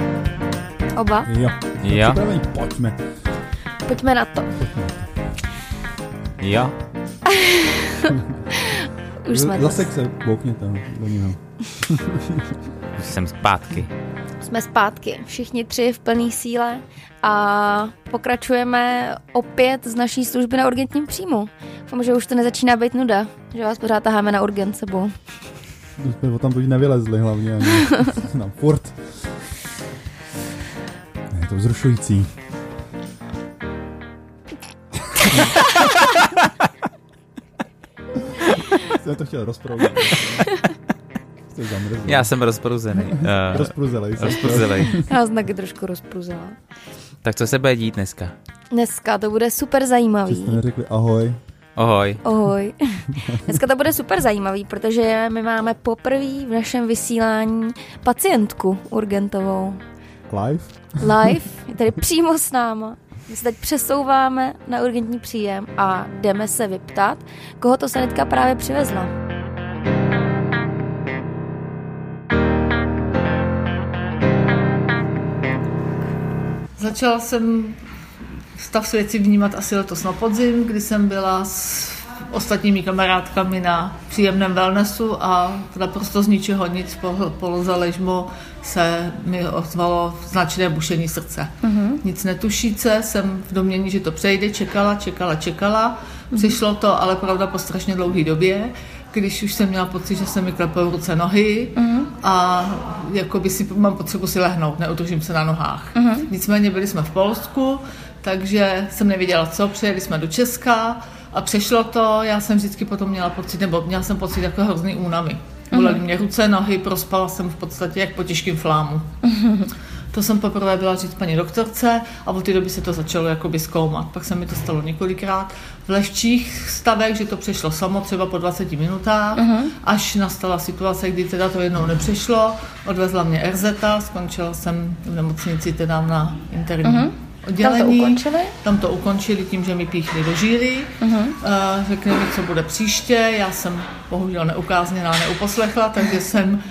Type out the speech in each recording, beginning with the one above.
Jo, Oba? Jo. jo, Připravení, pojďme. Pojďme na to. jo. Už jsme, Zase se boukněte do něho. Už jsem zpátky. jsme zpátky. Všichni tři v plné síle a pokračujeme opět z naší služby na urgentním příjmu. Doufám, že už to nezačíná být nuda, že vás pořád taháme na urgent sebou. My jsme o tam už nevylezli hlavně. Ani. Nám furt. To vzrušující. jsem to chtěl rozproudit. Jste zamrzl. Já jsem rozpruzený. Uh, Rozpruzelej rozpruzelej. Já vás taky trošku rozpruzela. Tak co se bude dít dneska? Dneska to bude super Že zajímavý. jste neřekli ahoj. Ohoj. Ahoj. Dneska to bude super zajímavý, protože my máme poprvé v našem vysílání pacientku urgentovou. Live? Live, je tady přímo s náma. My se teď přesouváme na urgentní příjem a jdeme se vyptat, koho to sanitka právě přivezla. Začala jsem stav svěci vnímat asi letos na podzim, kdy jsem byla s ostatními kamarádkami na příjemném wellnessu a naprosto z ničeho nic po, po Loze ležmu se mi ozvalo značné bušení srdce. Mm-hmm. Nic netušíce, jsem v domění, že to přejde, čekala, čekala, čekala. Přišlo to, ale pravda po strašně dlouhé době, když už jsem měla pocit, že se mi klepou ruce nohy mm-hmm. a jako by si mám potřebu si lehnout, neudržím se na nohách. Mm-hmm. Nicméně byli jsme v Polsku, takže jsem nevěděla co, přijeli jsme do Česka a přešlo to, já jsem vždycky potom měla pocit, nebo měla jsem pocit jako hrozný únavy. Bolely mě ruce, nohy, prospala jsem v podstatě jak po těžkém flámu. To jsem poprvé byla říct paní doktorce a od té doby se to začalo jakoby zkoumat. Pak se mi to stalo několikrát v lehčích stavech, že to přešlo samo třeba po 20 minutách, uh-huh. až nastala situace, kdy teda to jednou nepřešlo. Odvezla mě RZ, skončila jsem v nemocnici teda na interním uh-huh. Oddělení. Tam to ukončili? Tam to ukončili tím, že mi píchli do žíly. Uh-huh. Uh, řekli mi, co bude příště. Já jsem bohužel neukázněná, neuposlechla, takže jsem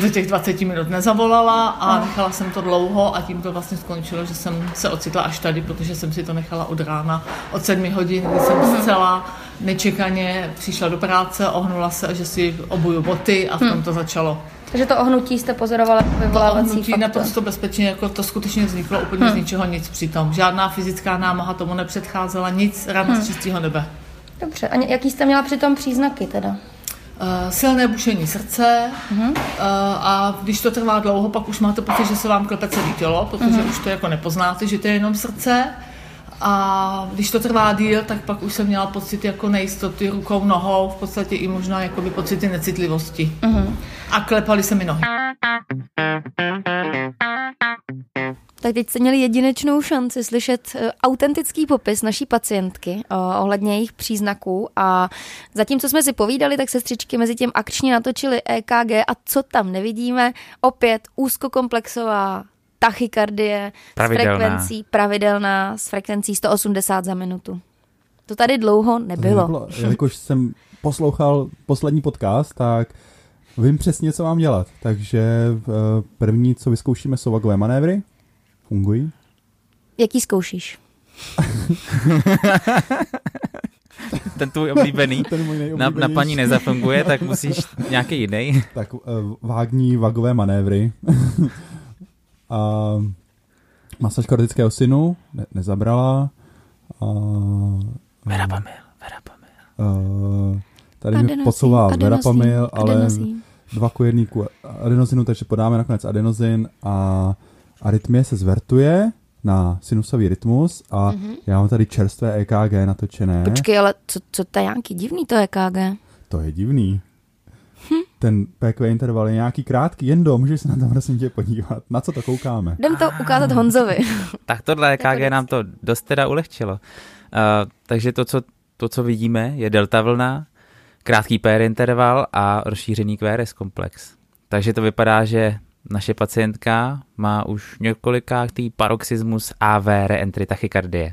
do těch 20 minut nezavolala a nechala jsem to dlouho a tím to vlastně skončilo, že jsem se ocitla až tady, protože jsem si to nechala od rána, od 7 hodin, kdy jsem zcela nečekaně přišla do práce, ohnula se, že si obuju boty a v tom to začalo. Takže to ohnutí jste pozorovala To vyvolávací ohnutí faktor. naprosto bezpečně, jako to skutečně vzniklo úplně z ničeho nic přitom. Žádná fyzická námaha tomu nepředcházela, nic, ráno z čistého nebe. Dobře, a jaký jste měla přitom příznaky teda? Uh, silné bušení srdce uh, a když to trvá dlouho, pak už máte pocit, že se vám klepe celé tělo, protože už to jako nepoznáte, že to je jenom srdce. A když to trvá díl, tak pak už jsem měla pocit jako nejistoty rukou, nohou, v podstatě i možná jakoby pocity necitlivosti. A klepaly se mi nohy. Tak teď jste měli jedinečnou šanci slyšet eh, autentický popis naší pacientky eh, ohledně jejich příznaků a zatímco jsme si povídali, tak sestřičky mezi tím akčně natočili EKG a co tam nevidíme, opět úzkokomplexová tachykardie Pravidelná. s frekvencí pravidelná s frekvencí 180 za minutu. To tady dlouho nebylo. Nebylo. Jelikož jsem poslouchal poslední podcast, tak vím přesně, co mám dělat. Takže eh, první, co vyzkoušíme, jsou vagové manévry. Fungují. Jaký zkoušíš? Ten tvůj oblíbený Ten můj na, na paní nezafunguje, tak musíš nějaký jiný. Tak uh, vágní vagové manévry. a masaž kardického synu ne, nezabrala. A, Verapamil, verapamil. uh, tady mi adenosín, verapamil, ale adenosín. dva ku jedníku adenozinu, takže podáme nakonec adenozin a arytmie se zvertuje na sinusový rytmus a mm-hmm. já mám tady čerstvé EKG natočené. Počkej, ale co, co to je nějaký divný to EKG? To je divný. Ten PQ interval je nějaký krátký, jen do, můžeš se na to prosím tě podívat. Na co to koukáme? Jdem to ukázat Honzovi. Tak tohle Jako EKG nám to dost teda ulehčilo. Uh, takže to co, to, co vidíme, je delta vlna, krátký PR interval a rozšířený QRS komplex. Takže to vypadá, že naše pacientka má už několikátý paroxysmus AV reentry tachykardie.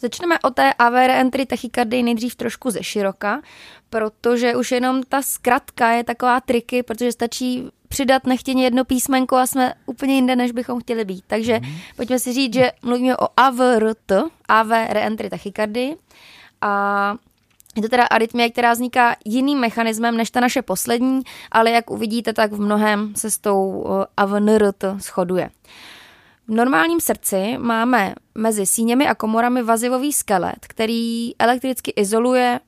Začneme o té AVR entry tachykardii nejdřív trošku ze široka, protože už jenom ta zkratka je taková triky, protože stačí přidat nechtěně jedno písmenko a jsme úplně jinde, než bychom chtěli být. Takže mm. pojďme si říct, že mluvíme o AVRT, AV reentry tachykardy. A je to teda arytmie, která vzniká jiným mechanismem než ta naše poslední, ale jak uvidíte, tak v mnohem se s tou eh, AVNRT shoduje. V normálním srdci máme mezi síněmi a komorami vazivový skelet, který elektricky izoluje,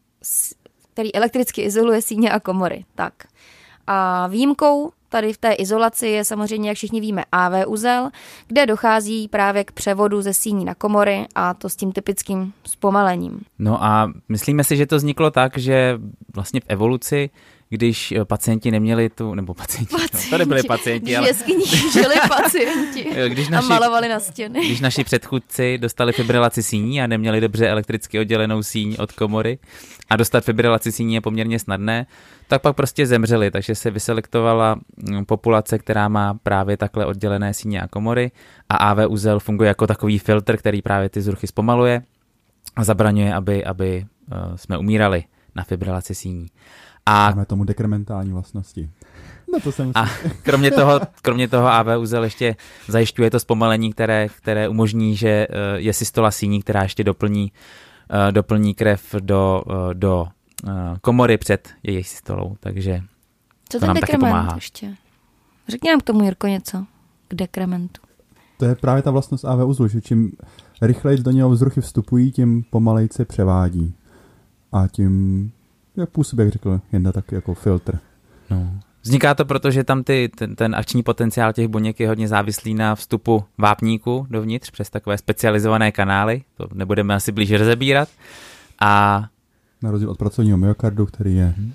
který elektricky izoluje síně a komory. Tak. A výjimkou tady v té izolaci je samozřejmě, jak všichni víme, AV uzel, kde dochází právě k převodu ze síní na komory a to s tím typickým zpomalením. No a myslíme si, že to vzniklo tak, že vlastně v evoluci když eh, pacienti neměli tu, nebo pacienti, pacienti. No, tady byli pacienti, ale... Když žili pacienti když naši, a malovali na stěny. Když naši předchůdci dostali fibrilaci síní a neměli dobře elektricky oddělenou síň od komory a dostat fibrilaci síní je poměrně snadné, tak pak prostě zemřeli, takže se vyselektovala mm, populace, která má právě takhle oddělené síně a komory a AV uzel funguje jako takový filtr, který právě ty zruchy zpomaluje a zabraňuje, aby, aby eh, jsme umírali na fibrilaci síní. A Máme tomu dekrementální vlastnosti. No to jsem a kromě toho, kromě toho AV uzel ještě zajišťuje to zpomalení, které, které umožní, že eh, je systola síní, která ještě doplní, eh, doplní krev do, eh, do komory před její systolou, takže Co to nám taky pomáhá. ještě? Řekni nám k tomu, Jirko, něco k dekrementu. To je právě ta vlastnost AV uzlu, že čím rychleji do něho vzruchy vstupují, tím pomalejce převádí. A tím jak působí, jak řekl Jenda, tak jako filtr. No. Vzniká to proto, že tam ty, ten, ten akční potenciál těch buněk je hodně závislý na vstupu vápníku dovnitř přes takové specializované kanály, to nebudeme asi blíže rozebírat. A na rozdíl od pracovního myokardu, který je hmm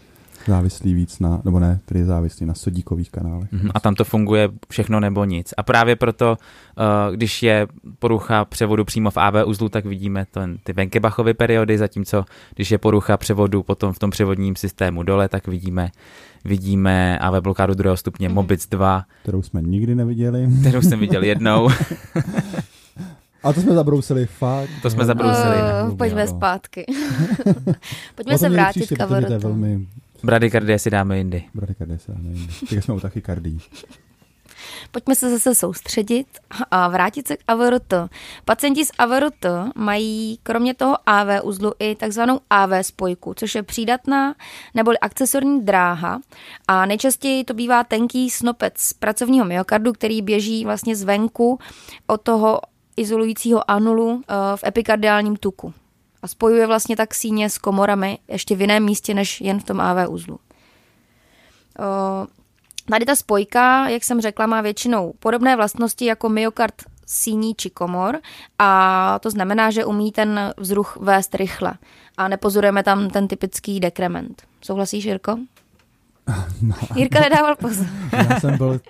závislý víc na, nebo ne, který je závislý na sodíkových kanálech. Mm-hmm. A tam to funguje všechno nebo nic. A právě proto, uh, když je porucha převodu přímo v AV uzlu, tak vidíme ten, ty Venkebachovy periody, zatímco když je porucha převodu potom v tom převodním systému dole, tak vidíme vidíme AV blokádu druhého stupně mm-hmm. Mobic 2. Kterou jsme nikdy neviděli. Kterou jsem viděl jednou. A to jsme zabrousili, fakt. To jsme zabrousili. Uh, pojďme no. zpátky. pojďme se vrátit k To je velmi Bradykardie si dáme jindy. Bradykardie si dáme jindy. Tak jsme u tachykardii. Pojďme se zase soustředit a vrátit se k AVRT. Pacienti s AVRT mají kromě toho AV uzlu i takzvanou AV spojku, což je přídatná neboli akcesorní dráha a nejčastěji to bývá tenký snopec pracovního myokardu, který běží vlastně zvenku od toho izolujícího anulu eh, v epikardiálním tuku a spojuje vlastně tak síně s komorami ještě v jiném místě než jen v tom AV uzlu. Tady ta spojka, jak jsem řekla, má většinou podobné vlastnosti jako myokard síní či komor a to znamená, že umí ten vzruch vést rychle a nepozorujeme tam ten typický dekrement. Souhlasíš, Jirko? No. Jirka nedával pozor. Já jsem byl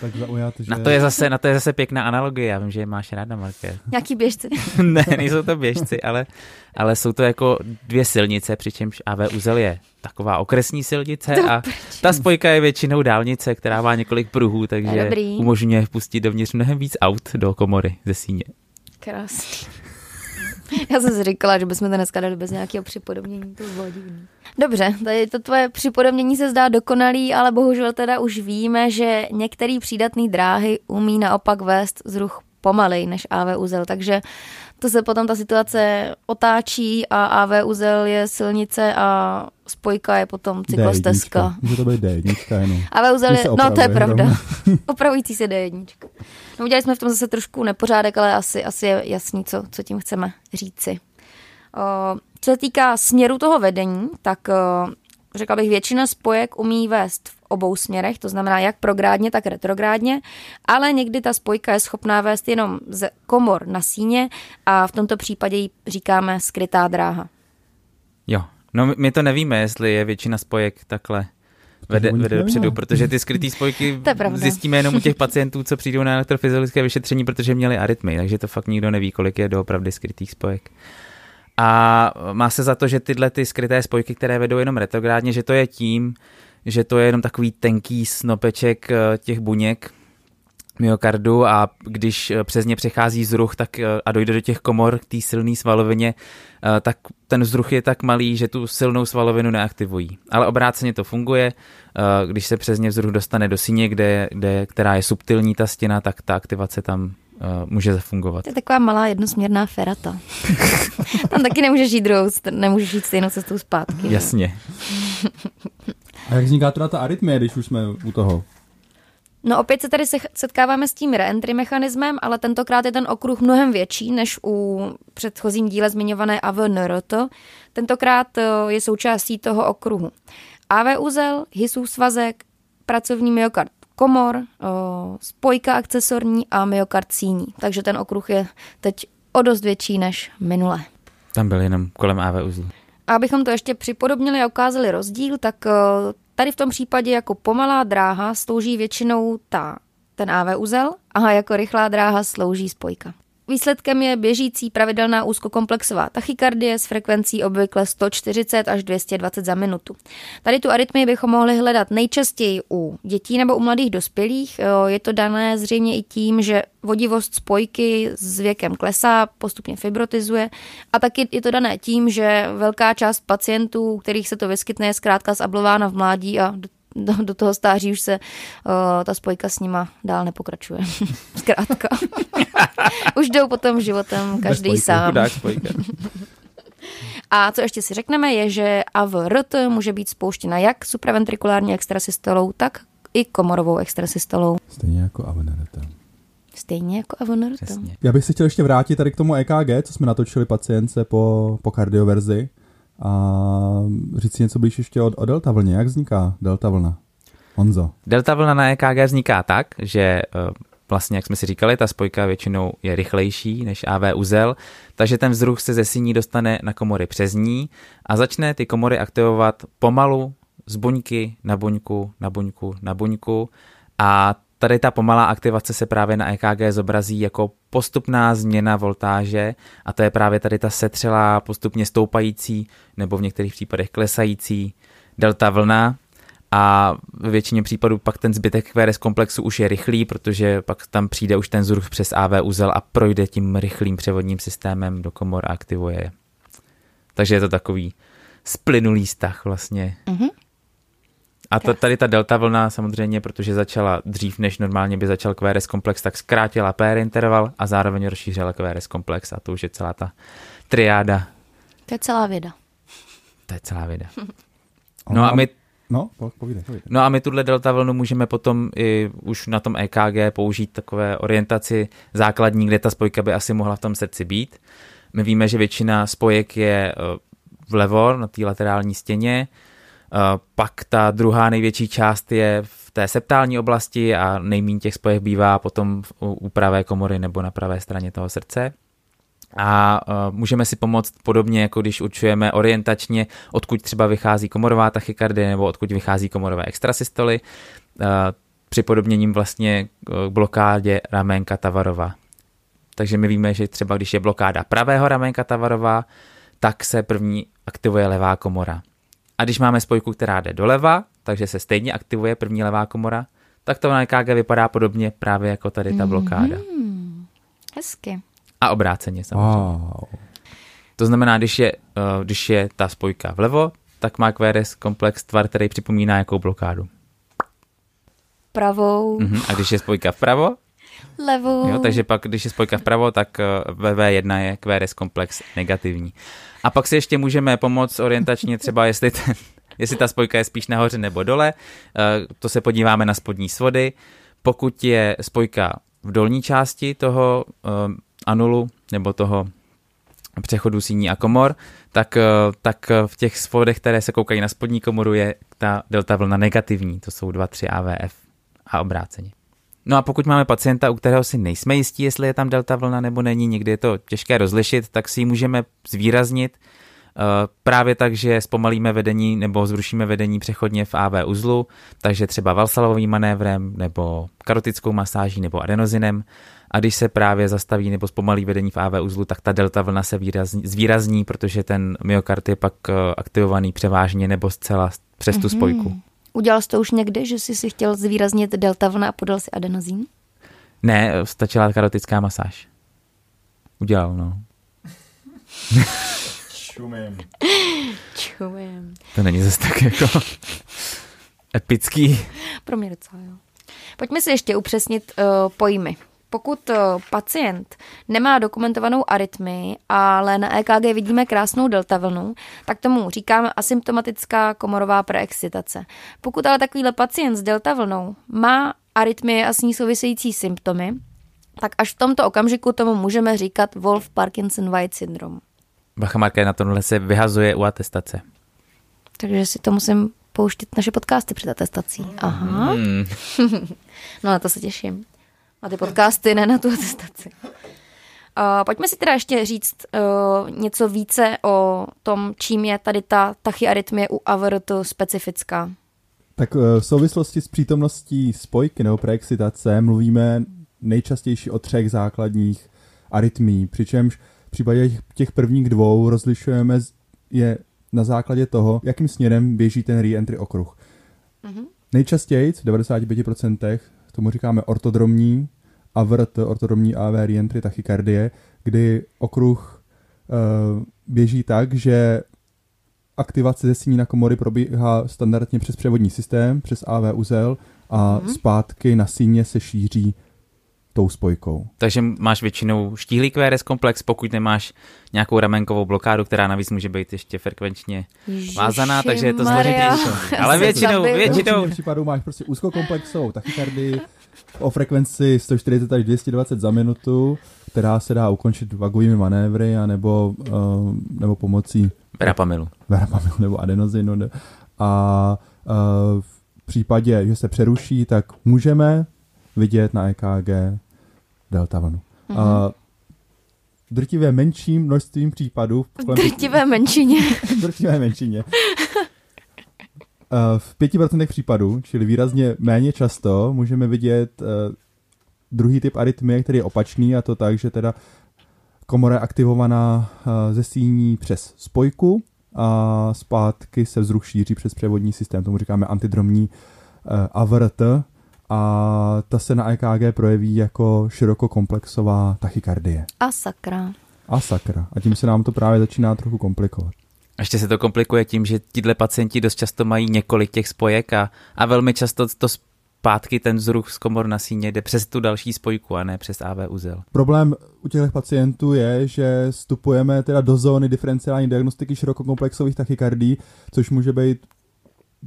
tak zaujat, že... Na to je zase, na to je zase pěkná analogie, já vím, že je máš ráda, Marke. Nějaký běžci. ne, nejsou to běžci, ale, ale jsou to jako dvě silnice, přičemž AV Uzel je taková okresní silnice to a prčím. ta spojka je většinou dálnice, která má několik pruhů, takže umožňuje vpustit dovnitř mnohem víc aut do komory ze síně. Krásný. Já jsem si říkala, že bychom to dneska dali bez nějakého připodobnění, to bylo. Dobře, tady to tvoje připodobnění se zdá dokonalý, ale bohužel teda už víme, že některé přídatné dráhy umí naopak vést zruch pomalej než AV uzel, takže to se potom ta situace otáčí a AV uzel je silnice a spojka je potom cyklostezka. Může to být D1 jenom. AV uzel je, no to je pravda. Opravující se D1. No udělali jsme v tom zase trošku nepořádek, ale asi, asi je jasný, co, co tím chceme říci. O, co se týká směru toho vedení, tak o, řekla bych, většina spojek umí vést v obou směrech, to znamená jak prográdně, tak retrográdně, ale někdy ta spojka je schopná vést jenom z komor na síně a v tomto případě jí říkáme skrytá dráha. Jo, no my to nevíme, jestli je většina spojek takhle vede, vede dopředu, protože ty skrytý spojky zjistíme jenom u těch pacientů, co přijdou na elektrofyziologické vyšetření, protože měli arytmy, takže to fakt nikdo neví, kolik je doopravdy skrytých spojek. A má se za to, že tyhle ty skryté spojky, které vedou jenom retrográdně, že to je tím, že to je jenom takový tenký snopeček eh, těch buněk myokardu a když eh, přes ně přechází vzruch tak, eh, a dojde do těch komor k té silné svalovině, tak ten vzruch je tak malý, že tu silnou svalovinu neaktivují. Ale obráceně to funguje, když se přes ně vzruch dostane do síně, kde, kde, která je subtilní ta stěna, tak ta aktivace tam může zafungovat. To je taková malá jednosměrná ferata. tam taky nemůžeš jít druhou, nemůžeš jít stejnou cestou zpátky. Jasně. A jak vzniká teda ta arytmie, když už jsme u toho? No opět se tady setkáváme s tím reentry mechanismem, ale tentokrát je ten okruh mnohem větší než u předchozím díle zmiňované AVNRT. Tentokrát eh, je součástí toho okruhu AV uzel, Hisův svazek, pracovní myokard komor, spojka akcesorní a myokard síní. Takže ten okruh je teď o dost větší než minule. Tam byl jenom kolem AV uzlu. A abychom to ještě připodobnili a ukázali rozdíl, tak Tady v tom případě jako pomalá dráha slouží většinou ta, ten AV uzel a jako rychlá dráha slouží spojka. Výsledkem je běžící pravidelná úzkokomplexová tachykardie s frekvencí obvykle 140 až 220 za minutu. Tady tu arytmii bychom mohli hledat nejčastěji u dětí nebo u mladých dospělých. Je to dané zřejmě i tím, že vodivost spojky s věkem klesá, postupně fibrotizuje a taky je to dané tím, že velká část pacientů, kterých se to vyskytne, je zkrátka zablována v mládí a do, do toho stáří už se uh, ta spojka s nima dál nepokračuje. Zkrátka. už jdou potom životem každý sám. A co ještě si řekneme, je, že AVRT může být spouštěna jak supraventrikulární extrasystolou, tak i komorovou extrasystolou. Stejně jako AVNRT. Stejně jako AVNRT. Já bych se chtěl ještě vrátit tady k tomu EKG, co jsme natočili pacience po, po kardioverzi a říct si něco blíž ještě o, o delta vlně. Jak vzniká delta vlna? Honzo. Delta vlna na EKG vzniká tak, že eh, vlastně, jak jsme si říkali, ta spojka většinou je rychlejší než AV uzel, takže ten vzruch se ze síní dostane na komory přes ní a začne ty komory aktivovat pomalu z buňky na buňku, na buňku, na buňku a tady ta pomalá aktivace se právě na EKG zobrazí jako postupná změna voltáže a to je právě tady ta setřelá, postupně stoupající nebo v některých případech klesající delta vlna a ve většině případů pak ten zbytek QRS komplexu už je rychlý, protože pak tam přijde už ten vzruch přes AV uzel a projde tím rychlým převodním systémem do komor a aktivuje je. Takže je to takový splynulý vztah vlastně. Mm-hmm. A ta, tady ta delta vlna samozřejmě, protože začala dřív, než normálně by začal QRS komplex, tak zkrátila PR interval a zároveň rozšířila QRS komplex a to už je celá ta triáda. To je celá věda. To je celá věda. No a my No, povídej, povídej. No a my tuhle delta vlnu můžeme potom i už na tom EKG použít takové orientaci základní, kde ta spojka by asi mohla v tom srdci být. My víme, že většina spojek je eh, vlevo na té laterální stěně, pak ta druhá největší část je v té septální oblasti a nejméně těch spojek bývá potom u pravé komory nebo na pravé straně toho srdce. A uh, můžeme si pomoct podobně, jako když určujeme orientačně, odkud třeba vychází komorová tachykardie nebo odkud vychází komorové extrasystoly, uh, připodobněním vlastně k blokádě raménka Tavarova. Takže my víme, že třeba když je blokáda pravého raménka Tavarova, tak se první aktivuje levá komora. A když máme spojku, která jde doleva, takže se stejně aktivuje první levá komora, tak to na EKG vypadá podobně právě jako tady ta blokáda. Mm-hmm. Hezky. A obráceně samozřejmě. Wow. To znamená, když je, uh, když je ta spojka vlevo, tak má QRS komplex tvar, který připomíná jakou blokádu. Pravou. Uh-huh. A když je spojka vpravo? Levou. Jo, takže pak, když je spojka vpravo, tak uh, VV1 je QRS komplex negativní. A pak si ještě můžeme pomoct orientačně třeba, jestli, ten, jestli ta spojka je spíš nahoře nebo dole. Eh, to se podíváme na spodní svody. Pokud je spojka v dolní části toho eh, anulu nebo toho přechodu síní a komor, tak, eh, tak v těch svodech, které se koukají na spodní komoru, je ta delta vlna negativní. To jsou 2-3 AVF a obráceně. No a pokud máme pacienta, u kterého si nejsme jistí, jestli je tam delta vlna nebo není, někdy je to těžké rozlišit, tak si ji můžeme zvýraznit uh, právě tak, že zpomalíme vedení nebo zrušíme vedení přechodně v AV uzlu, takže třeba valsalovým manévrem nebo karotickou masáží nebo adenozinem. A když se právě zastaví nebo zpomalí vedení v AV uzlu, tak ta delta vlna se výrazní, zvýrazní, protože ten myokard je pak uh, aktivovaný převážně nebo zcela přes tu spojku. Mm-hmm. Udělal jsi to už někdy, že jsi si chtěl zvýraznit delta vlna a podal si adenozín? Ne, stačila karotická masáž. Udělal, no. Šumím. Čumím. To není zase tak jako epický. Pro mě docela, jo. Pojďme si ještě upřesnit uh, pojmy. Pokud uh, pacient nemá dokumentovanou arytmii, ale na EKG vidíme krásnou delta vlnu, tak tomu říkáme asymptomatická komorová preexcitace. Pokud ale takovýhle pacient s delta vlnou má arytmie a s ní související symptomy, tak až v tomto okamžiku tomu můžeme říkat Wolf Parkinson White syndrom. Bacha Marké na tomhle se vyhazuje u atestace. Takže si to musím pouštět naše podcasty před atestací. Aha. Hmm. No na to se těším. Na ty podcasty, ne na tu atestaci. Uh, pojďme si teda ještě říct uh, něco více o tom, čím je tady ta tachyarytmie u AVRT specifická. Tak eh, v souvislosti s přítomností spojky nebo preexcitace mluvíme nejčastější o třech základních arytmí, přičemž v případě těch prvních dvou rozlišujeme je na základě toho, jakým směrem běží ten re-entry okruh. Mm-hmm. Nejčastěji, v 95%, tomu říkáme ortodromní AVRT, ortodromní AV re-entry tachykardie, kdy okruh uh, běží tak, že aktivace ze síní na komory probíhá standardně přes převodní systém, přes AV uzel a mm-hmm. zpátky na síně se šíří tou spojkou. Takže máš většinou štíhlý QRS komplex, pokud nemáš nějakou ramenkovou blokádu, která navíc může být ještě frekvenčně vázaná, takže je to složitější. Ale většinou, většinou. V případů máš prostě úzkokomplexovou tachykardii o frekvenci 140 až 220 za minutu, která se dá ukončit vagovými manévry a nebo, uh, nebo pomocí verapamilu. Verapamilu nebo adenozinu. A uh, v případě, že se přeruší, tak můžeme vidět na EKG delta vlnu. Mm-hmm. A drtivé menším množstvím případů. V drtivé menšině. drtivé menšině. v 5% případů, čili výrazně méně často, můžeme vidět uh, druhý typ arytmie, který je opačný, a to tak, že teda komora je aktivovaná uh, ze síní přes spojku a zpátky se vzruch šíří přes převodní systém. Tomu říkáme antidromní uh, AVRT, a ta se na EKG projeví jako širokokomplexová tachykardie. A sakra. A sakra. A tím se nám to právě začíná trochu komplikovat. A ještě se to komplikuje tím, že tíhle pacienti dost často mají několik těch spojek a, a velmi často to zpátky ten vzruch z komor na síně jde přes tu další spojku a ne přes AV uzel. Problém u těch pacientů je, že vstupujeme teda do zóny diferenciální diagnostiky širokokomplexových tachykardí, což může být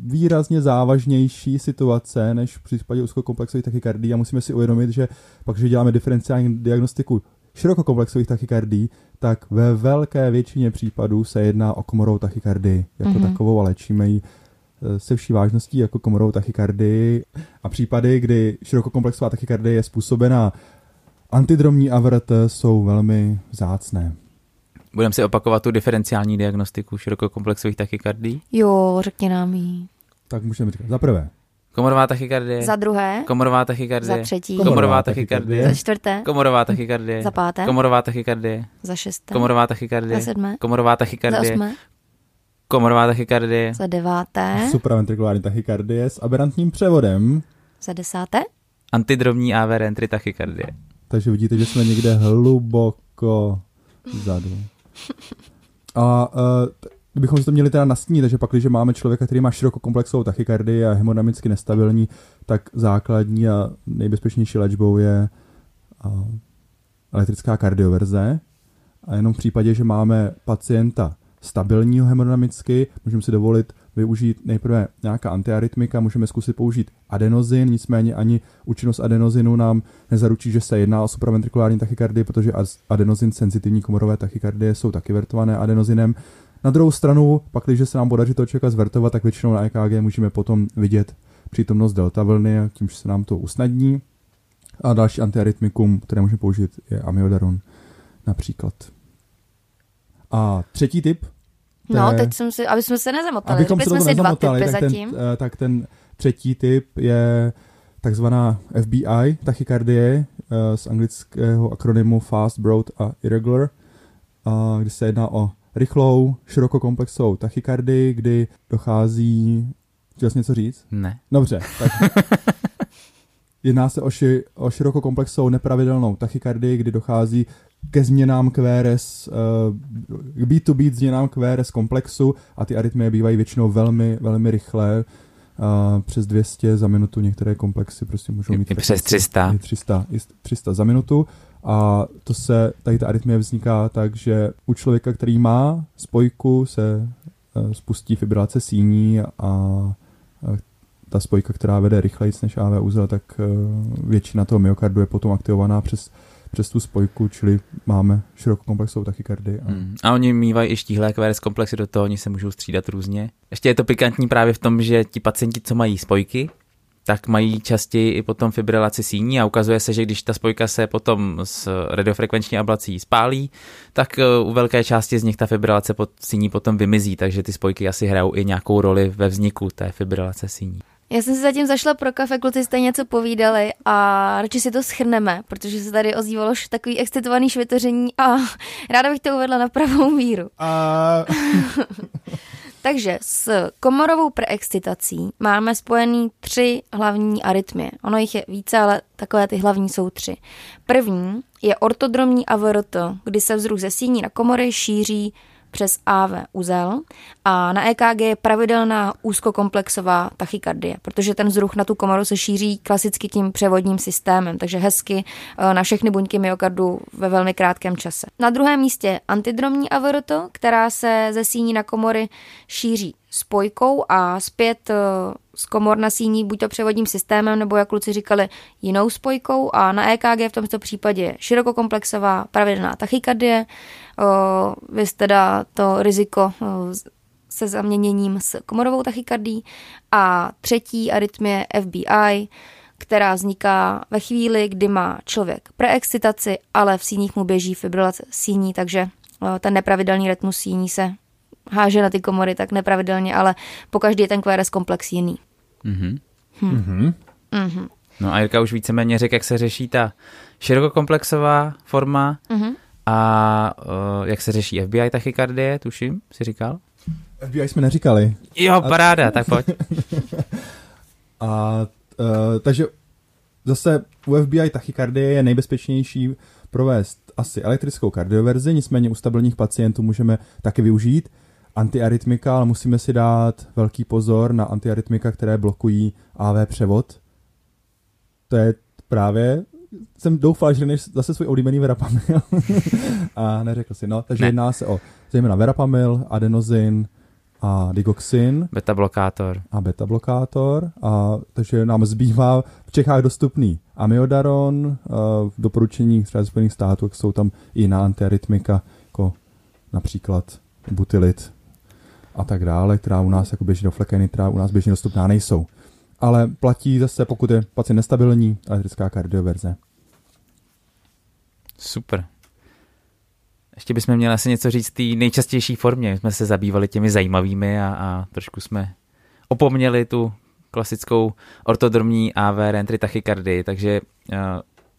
výrazně závažnější situace než v případě úzkokomplexových tachykardí a musíme si uvědomit, že pak, když děláme diferenciální diagnostiku širokokomplexových tachykardí, tak ve velké většině případů se jedná o komorovou tachykardii jako mm-hmm. takovou a léčíme ji eh, se vší vážností jako komorovou tachykardii a případy, kdy širokokomplexová tachykardie je způsobená antidromní AVRT jsou velmi vzácné. Budeme si opakovat tu diferenciální diagnostiku širokokomplexových tachykardí? Jo, řekni nám jí. Tak můžeme říkat. Za prvé. Komorová tachykardie. Za druhé. Komorová tachykardie. Za třetí. Komorová tachykardie. Za čtvrté. Komorová tachykardie. Za páté. Komorová tachykardie. Za šesté. Komorová tachykardie. Za sedmé. Komorová tachykardie. Za osmé. Komorová tachykardie. Za deváté. Supraventrikulární tachykardie s aberrantním převodem. Za desáté. Antidromní AV rentry tachykardie. Takže vidíte, že jsme někde hluboko vzadu. A uh, kdybychom si to měli teda nastínit, takže pak, když máme člověka, který má širokokomplexovou tachykardii a hemodynamicky nestabilní, tak základní a nejbezpečnější léčbou je uh, elektrická kardioverze. A jenom v případě, že máme pacienta stabilního hemodynamicky, můžeme si dovolit využít nejprve nějaká antiarytmika, můžeme zkusit použít adenozin, nicméně ani účinnost adenozinu nám nezaručí, že se jedná o supraventrikulární tachykardii, protože adenozin senzitivní komorové tachykardie jsou taky vertované adenozinem. Na druhou stranu, pak, když se nám podaří to člověka zvertovat, tak většinou na EKG můžeme potom vidět přítomnost delta vlny a tím se nám to usnadní. A další antiarytmikum, které můžeme použít, je amiodaron například. A třetí typ No, teď jsem si, aby jsme se nezamotali. Abychom Řekli se jsme si dva typy tak zatím. Ten, tak ten třetí typ je takzvaná FBI tachykardie eh, z anglického akronymu Fast, Broad a Irregular, kdy se jedná o rychlou, širokokomplexovou tachykardii, kdy dochází... Chtěl jsi něco říct? Ne. Dobře, tak jedná se o, ši, o širokokomplexovou nepravidelnou tachykardii, kdy dochází ke změnám QRS, k beat to beat změnám QRS komplexu a ty arytmie bývají většinou velmi, velmi rychlé, uh, přes 200 za minutu, některé komplexy prostě můžou mít... I přes 300. I 300, i 300 za minutu a to se, tady ta arytmie vzniká tak, že u člověka, který má spojku, se uh, spustí fibrilace síní a ta spojka, která vede rychleji než AV uzel, tak většina toho myokardu je potom aktivovaná přes přes tu spojku, čili máme širokokomplexovou tachykardii. A... Hmm. a oni mývají i štíhlé QRS komplexy do toho, oni se můžou střídat různě. Ještě je to pikantní právě v tom, že ti pacienti, co mají spojky, tak mají častěji i potom fibrilaci síní a ukazuje se, že když ta spojka se potom s radiofrekvenční ablací spálí, tak eh, u velké části z nich ta fibrilace síní potom vymizí, takže ty spojky asi hrajou i nějakou roli ve vzniku té fibrilace síní. Já jsem si zatím zašla pro kafe, kluci jste něco povídali a radši si to schrneme, protože se tady ozývalo takový excitovaný švitoření a ráda bych to uvedla na pravou míru. A... Takže s komorovou preexcitací máme spojený tři hlavní arytmie. Ono jich je více, ale takové ty hlavní jsou tři. První je ortodromní AVRT, kdy se vzruch ze síní na komory šíří přes AV uzel a na EKG je pravidelná úzkokomplexová tachykardie, protože ten vzruch na tu komoru se šíří klasicky tím převodním systémem, takže hezky eh, na všechny buňky myokardu ve velmi krátkém čase. Na druhém místě antidromní averto, která se ze síní na komory šíří spojkou a zpět eh, z komor na síní buď to převodním systémem, nebo jak kluci říkali, jinou spojkou. A na EKG v tomto případě širokokomplexová pravidelná tachykardie, vy teda to riziko se zaměněním s komorovou tachykardí a třetí arytmie FBI, která vzniká ve chvíli, kdy má člověk preexcitaci, ale v síních mu běží fibrilace síní, takže ten nepravidelný rytmus síní se háže na ty komory tak nepravidelně, ale po každý je ten QRS komplex jiný. Mm-hmm. Hm. Mm-hmm. Mm-hmm. No a Jirka už víceméně řekl, jak se řeší ta širokokomplexová forma mm-hmm. a uh, jak se řeší FBI tachykardie, tuším, si říkal? FBI jsme neříkali. Jo, paráda, a... tak pojď. a uh, takže zase u FBI tachykardie je nejbezpečnější provést asi elektrickou kardioverzi, nicméně u stabilních pacientů můžeme taky využít antiarytmika, ale musíme si dát velký pozor na antiarytmika, které blokují AV převod. To je právě jsem doufal, že než zase svůj oblíbený verapamil a neřekl si, no, takže ne. jedná se o zejména verapamil, adenozin a digoxin. Beta blokátor. A beta blokátor. A, takže nám zbývá v Čechách dostupný amiodaron, v doporučení třeba Spojených států, jsou tam i jiná antiarytmika, jako například butylit a tak dále, která u nás jako běžně flekeny, která u nás běžně dostupná nejsou. Ale platí zase, pokud je pacient nestabilní, elektrická kardioverze. Super. Ještě bychom měli asi něco říct té nejčastější formě. My jsme se zabývali těmi zajímavými a, a trošku jsme opomněli tu klasickou ortodromní AV rentry tachykardii, takže uh,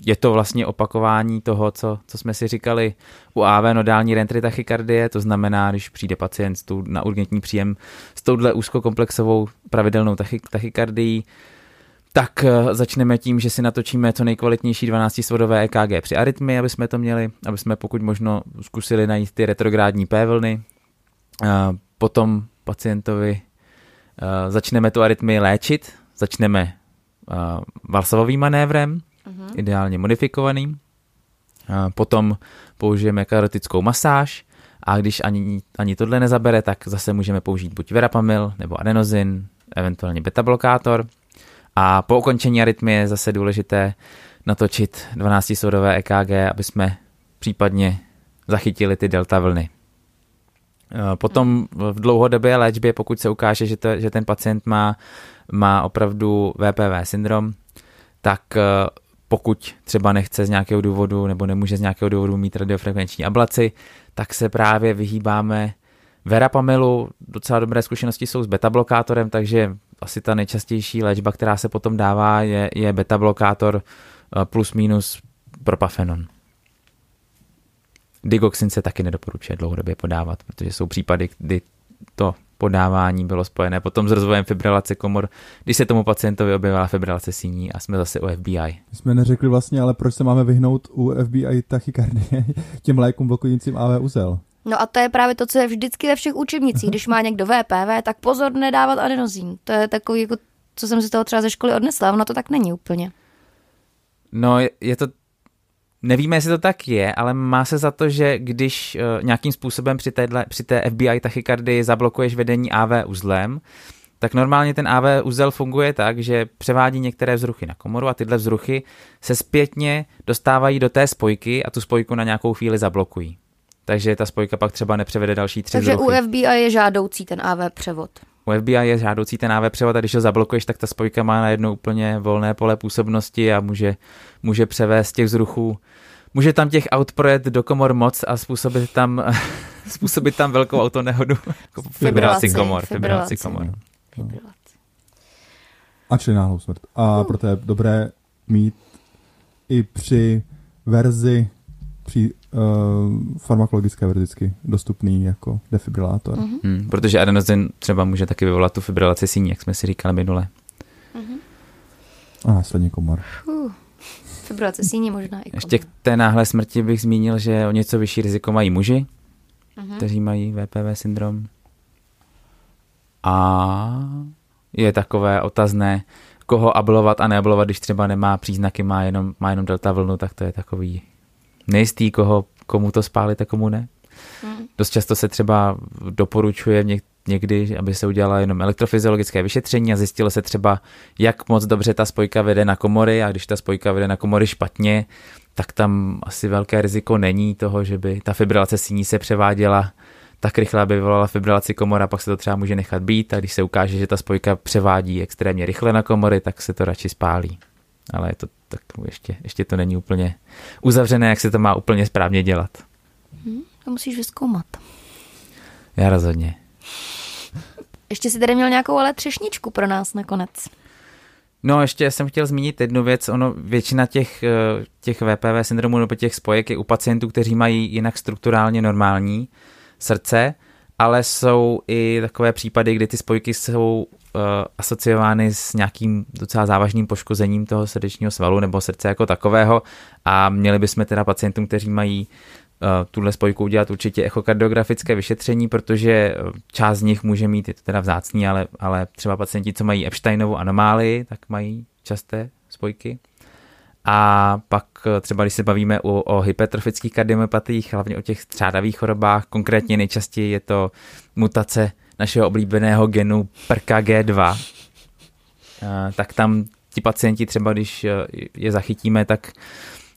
je to vlastně opakování toho, co, co jsme si říkali u AV nodální rentry tachykardie, to znamená, když přijde pacient na urgentní příjem s touhle úzkokomplexovou pravidelnou tachy, tachykardií, tak eh, začneme tím, že si natočíme co nejkvalitnější 12-svodové EKG při arytmii, aby jsme to měli, aby jsme pokud možno zkusili najít ty retrográdní P vlny. Potom pacientovi eh, začneme tu arytmii léčit, začneme eh, valsovým manévrem, uh-huh. ideálně modifikovaným. Potom použijeme karotickou masáž a když ani, ani tohle nezabere, tak zase můžeme použít buď verapamil nebo adenozin, eventuálně beta-blokátor. A po ukončení arytmie je zase důležité natočit 12-sodové EKG, aby jsme případně zachytili ty delta vlny. Potom v dlouhodobé léčbě, pokud se ukáže, že, to, že ten pacient má, má opravdu VPV syndrom, tak pokud třeba nechce z nějakého důvodu nebo nemůže z nějakého důvodu mít radiofrekvenční ablaci, tak se právě vyhýbáme verapamilu. Docela dobré zkušenosti jsou s beta-blokátorem, takže asi ta nejčastější léčba, která se potom dává, je, je beta-blokátor eh, plus minus propafenon. Digoxin se taky nedoporučuje dlouhodobě podávat, protože jsou případy, kdy to podávání bylo spojené potom s rozvojem fibrilace komor, když se tomu pacientovi objevila fibrilace síní a jsme zase u FBI. My jsme neřekli vlastně, ale proč se máme vyhnout u FBI tachykardie těm lékům blokujícím AV uzel? No a to je právě to, co je vždycky ve všech učebnicích. Když má někdo VPV, tak pozor nedávat adenozín. To je takový, jako, co jsem si toho třeba ze školy odnesla, ono to tak není úplně. No, je, je to Nevíme, jestli to tak je, ale má se za to, že když uh, nějakým způsobem při, téhle, při té FBI tachykardii zablokuješ vedení AV uzlem, tak normálně ten AV uzel funguje tak, že převádí některé vzruchy na komoru a tyhle vzruchy se zpětně dostávají do té spojky a tu spojku na nějakou chvíli zablokují. Takže ta spojka pak třeba nepřevede další tři Takže vzruchy. u FBI je žádoucí ten AV převod. U FBI je žádoucí ten AV převod a když ho zablokuješ, tak ta spojka má najednou úplně volné pole působnosti a může, může převést těch vzruchů může tam těch aut projet do komor moc a způsobit tam, způsobit tam velkou autonehodu. Jako fibrilaci komor. Fibrilaci komor. Fibrilaci. A čili náhlou smrt. A proto je dobré mít i při verzi při farmakologické verzicky dostupný jako defibrilátor. Mhm. Hmm, protože adenozin třeba může taky vyvolat tu fibrilaci síní, jak jsme si říkali minule. A následně komor. Uh, fibrilace síně možná i Ještě k té náhlé smrti bych zmínil, že o něco vyšší riziko mají muži, Mhm. kteří mají VPV syndrom. A je takové otazné, koho ablovat a neablovat, když třeba nemá příznaky, má jenom, má jenom delta vlnu, tak to je takový nejistý, koho, komu to spálit a komu ne. Mhm. Dost často se třeba doporučuje něk, někdy, aby se udělala jenom elektrofyziologické vyšetření a zjistilo se třeba, jak moc dobře ta spojka vede na komory a když ta spojka vede na komory špatně, tak tam asi velké riziko není toho, že by ta fibrilace síní se převáděla tak rychle, aby vyvolala fibrilaci komor a pak se to třeba může nechat být a když se ukáže, že ta spojka převádí extrémně rychle na komory, tak se to radši spálí. Ale je to tak ještě, ještě to není úplně uzavřené, jak se to má úplně správně dělat. To musíš vyzkoumat. Já rozhodně. Ještě si tady měl nějakou ale třešničku pro nás nakonec. No, ještě jsem chtěl zmínit jednu věc. Ono, většina těch, eh, těch VPV syndromů nebo těch spojek je u pacientů, kteří mají jinak strukturálně normální srdce, ale jsou i takové případy, kdy ty spojky jsou asociovány s nějakým docela závažným poškozením toho srdečního svalu nebo srdce jako takového a měli bychom teda pacientům, kteří mají uh, tuhle spojku udělat určitě echokardiografické vyšetření, protože eh, část z nich může mít, je to teda vzácný, ale, ale třeba pacienti, co mají Epsteinovu anomálii, tak mají časté spojky. A pak eh, třeba, když se bavíme o, o hypertrofických kardiomyopatiích, hlavně o těch střádavých chorobách, konkrétně nejčastěji je to mutace našeho oblíbeného genu PRKG2, eh, tak tam ti pacienti třeba, když eh, je zachytíme, tak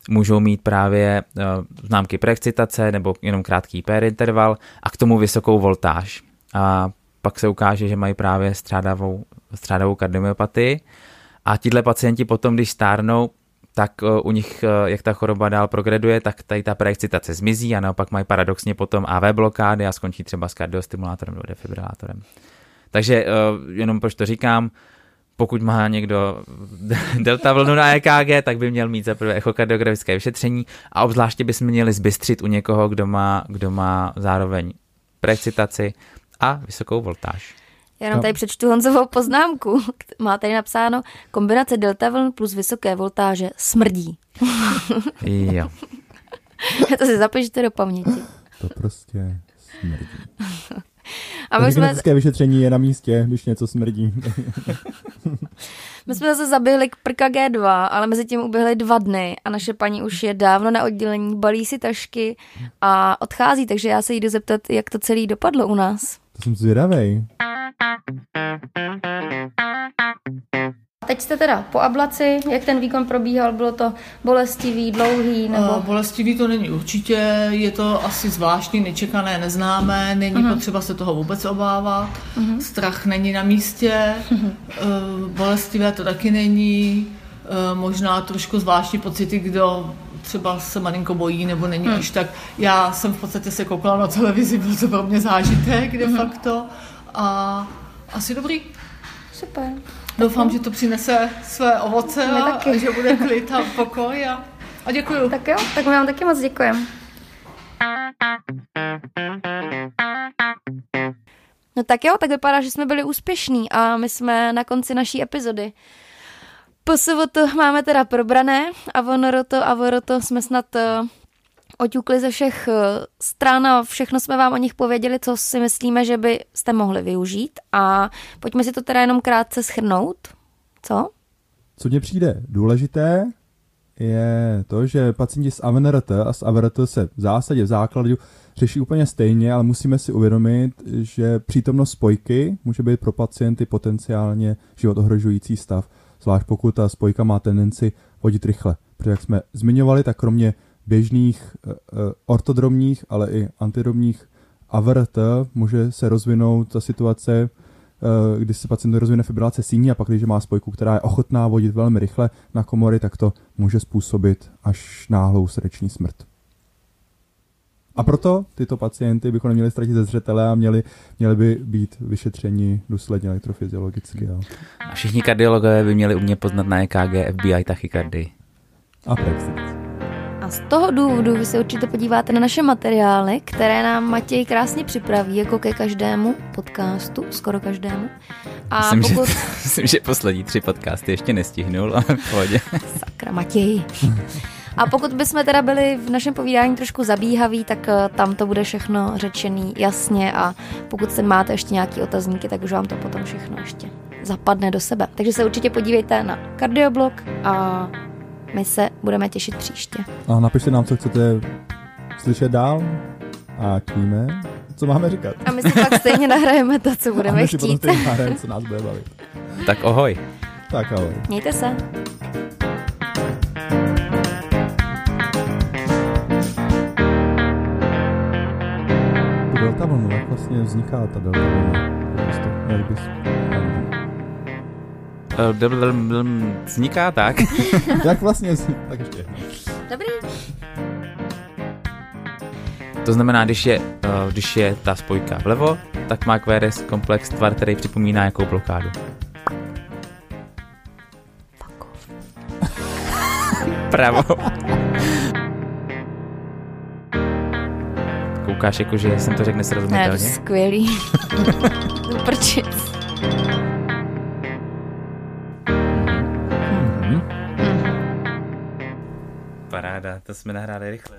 můžou mít právě eh, známky preexcitace nebo jenom krátký PR interval a k tomu vysokou voltáž. A pak se ukáže, že mají právě střádavou, střádavou kardiomyopatii. A tihle pacienti potom, když stárnou, tak eh, u nich, eh, jak ta choroba dál progreduje, tak tady ta preexcitace zmizí a naopak mají paradoxně potom AV blokády a skončí třeba s kardiostimulátorem nebo defibrilátorem. Takže eh, jenom proč to říkám, pokud má někdo delta vlnu na EKG, tak by měl mít zaprvé echokardiografické vyšetření a obzvláště bychom měli zbystřit u někoho, kdo má, kdo má zároveň preexcitaci a vysokou voltáž. Já jenom No. tady přečtu Honzovou poznámku. Má tady napsáno, kombinace delta vln plus vysoké voltáže smrdí. Jo. to si zapište do paměti. To prostě smrdí. A my jsme, genetické vyšetření je na místě, když něco smrdí. my jsme zase zaběhli k prka G2, ale mezi tím uběhly dva dny a naše paní už je dávno na oddělení, balí si tašky a odchází, takže já se jdu zeptat, jak to celé dopadlo u nás. To jsem zvědavej. Teď jste teda po ablaci, jak ten výkon probíhal, bylo to bolestivý, dlouhý, nebo... Uh, bolestivý to není určitě, je to asi zvláštní, nečekané, neznámé, není uh-huh. potřeba se toho vůbec obávat, uh-huh. strach není na místě, uh-huh. uh, bolestivé to taky není, uh, možná trošku zvláštní pocity, kdo třeba se malinko bojí nebo není hmm. až tak. Já jsem v podstatě se koukala na televizi, byl to pro mě zážitek de facto a asi dobrý. Super. Doufám, že to přinese své ovoce My a, taky. že bude klid a pokoj a, a děkuju. Tak jo, tak my vám taky moc děkujeme. No tak jo, tak vypadá, že jsme byli úspěšní a my jsme na konci naší epizody. To máme teda probrané a vonoroto a voroto jsme snad uh, oťukli ze všech uh, stran a všechno jsme vám o nich pověděli, co si myslíme, že byste mohli využít a pojďme si to teda jenom krátce schrnout. Co? Co mně přijde důležité, je to, že pacienti s AVNRT a s AVRT se v zásadě v základu řeší úplně stejně, ale musíme si uvědomit, že přítomnost spojky může být pro pacienty potenciálně život ohrožující stav, zvlášť pokud ta spojka má tendenci vodit rychle. Protože jak jsme zmiňovali, tak kromě běžných uh, ortodromních, ale i antidromních AVRT může se rozvinout ta situace, uh, kdy se pacient rozvine fibrilace síní a pak, když má spojku, která je ochotná vodit velmi rychle na komory, tak to může způsobit až náhlou srdeční smrt. A proto tyto pacienty bychom neměli ztratit ze zřetele a měli, měli by být vyšetřeni důsledně elektrofyziologicky. Jo. A všichni kardiologové by měli umět poznat na EKG FBI tachykardii. A Brexit. A z toho důvodu vy se určitě podíváte na naše materiály, které nám Matěj krásně připraví, jako ke každému podcastu, skoro každému. A myslím, pokud... že, myslím, že poslední tři podcasty ještě nestihnul, ale v pohodě. Sakra, Matěj. A pokud bychom teda byli v našem povídání trošku zabíhaví, tak eh, tam to bude všechno řečený jasně a pokud se máte ještě nějaký otazníky, tak už vám to potom všechno ještě zapadne do sebe. Takže se určitě podívejte na kardioblog a my se budeme těšit příště. A napište nám, co chcete slyšet dál a víme, co máme říkat. A my si pak stejně nahrajeme to, co budeme a my chtít. Si potom nahrajeme, co nás bude bavit. Tak ohoj. Tak ahoj. Mějte se. Vlastně vzniká ta delta vlna? Jak bys... Eh, vzniká tak. jak vlastně vzniká? Tak ještě Dobrý. To znamená, když je, uh, když je ta spojka vlevo, tak má QRS komplex tvar, který připomíná jakou blokádu. Pravo. Koukáš, jako že jsem to řekl nesrozumitelně? Ne, skvělý. Prčit. Paráda, to jsme nahráli rychle.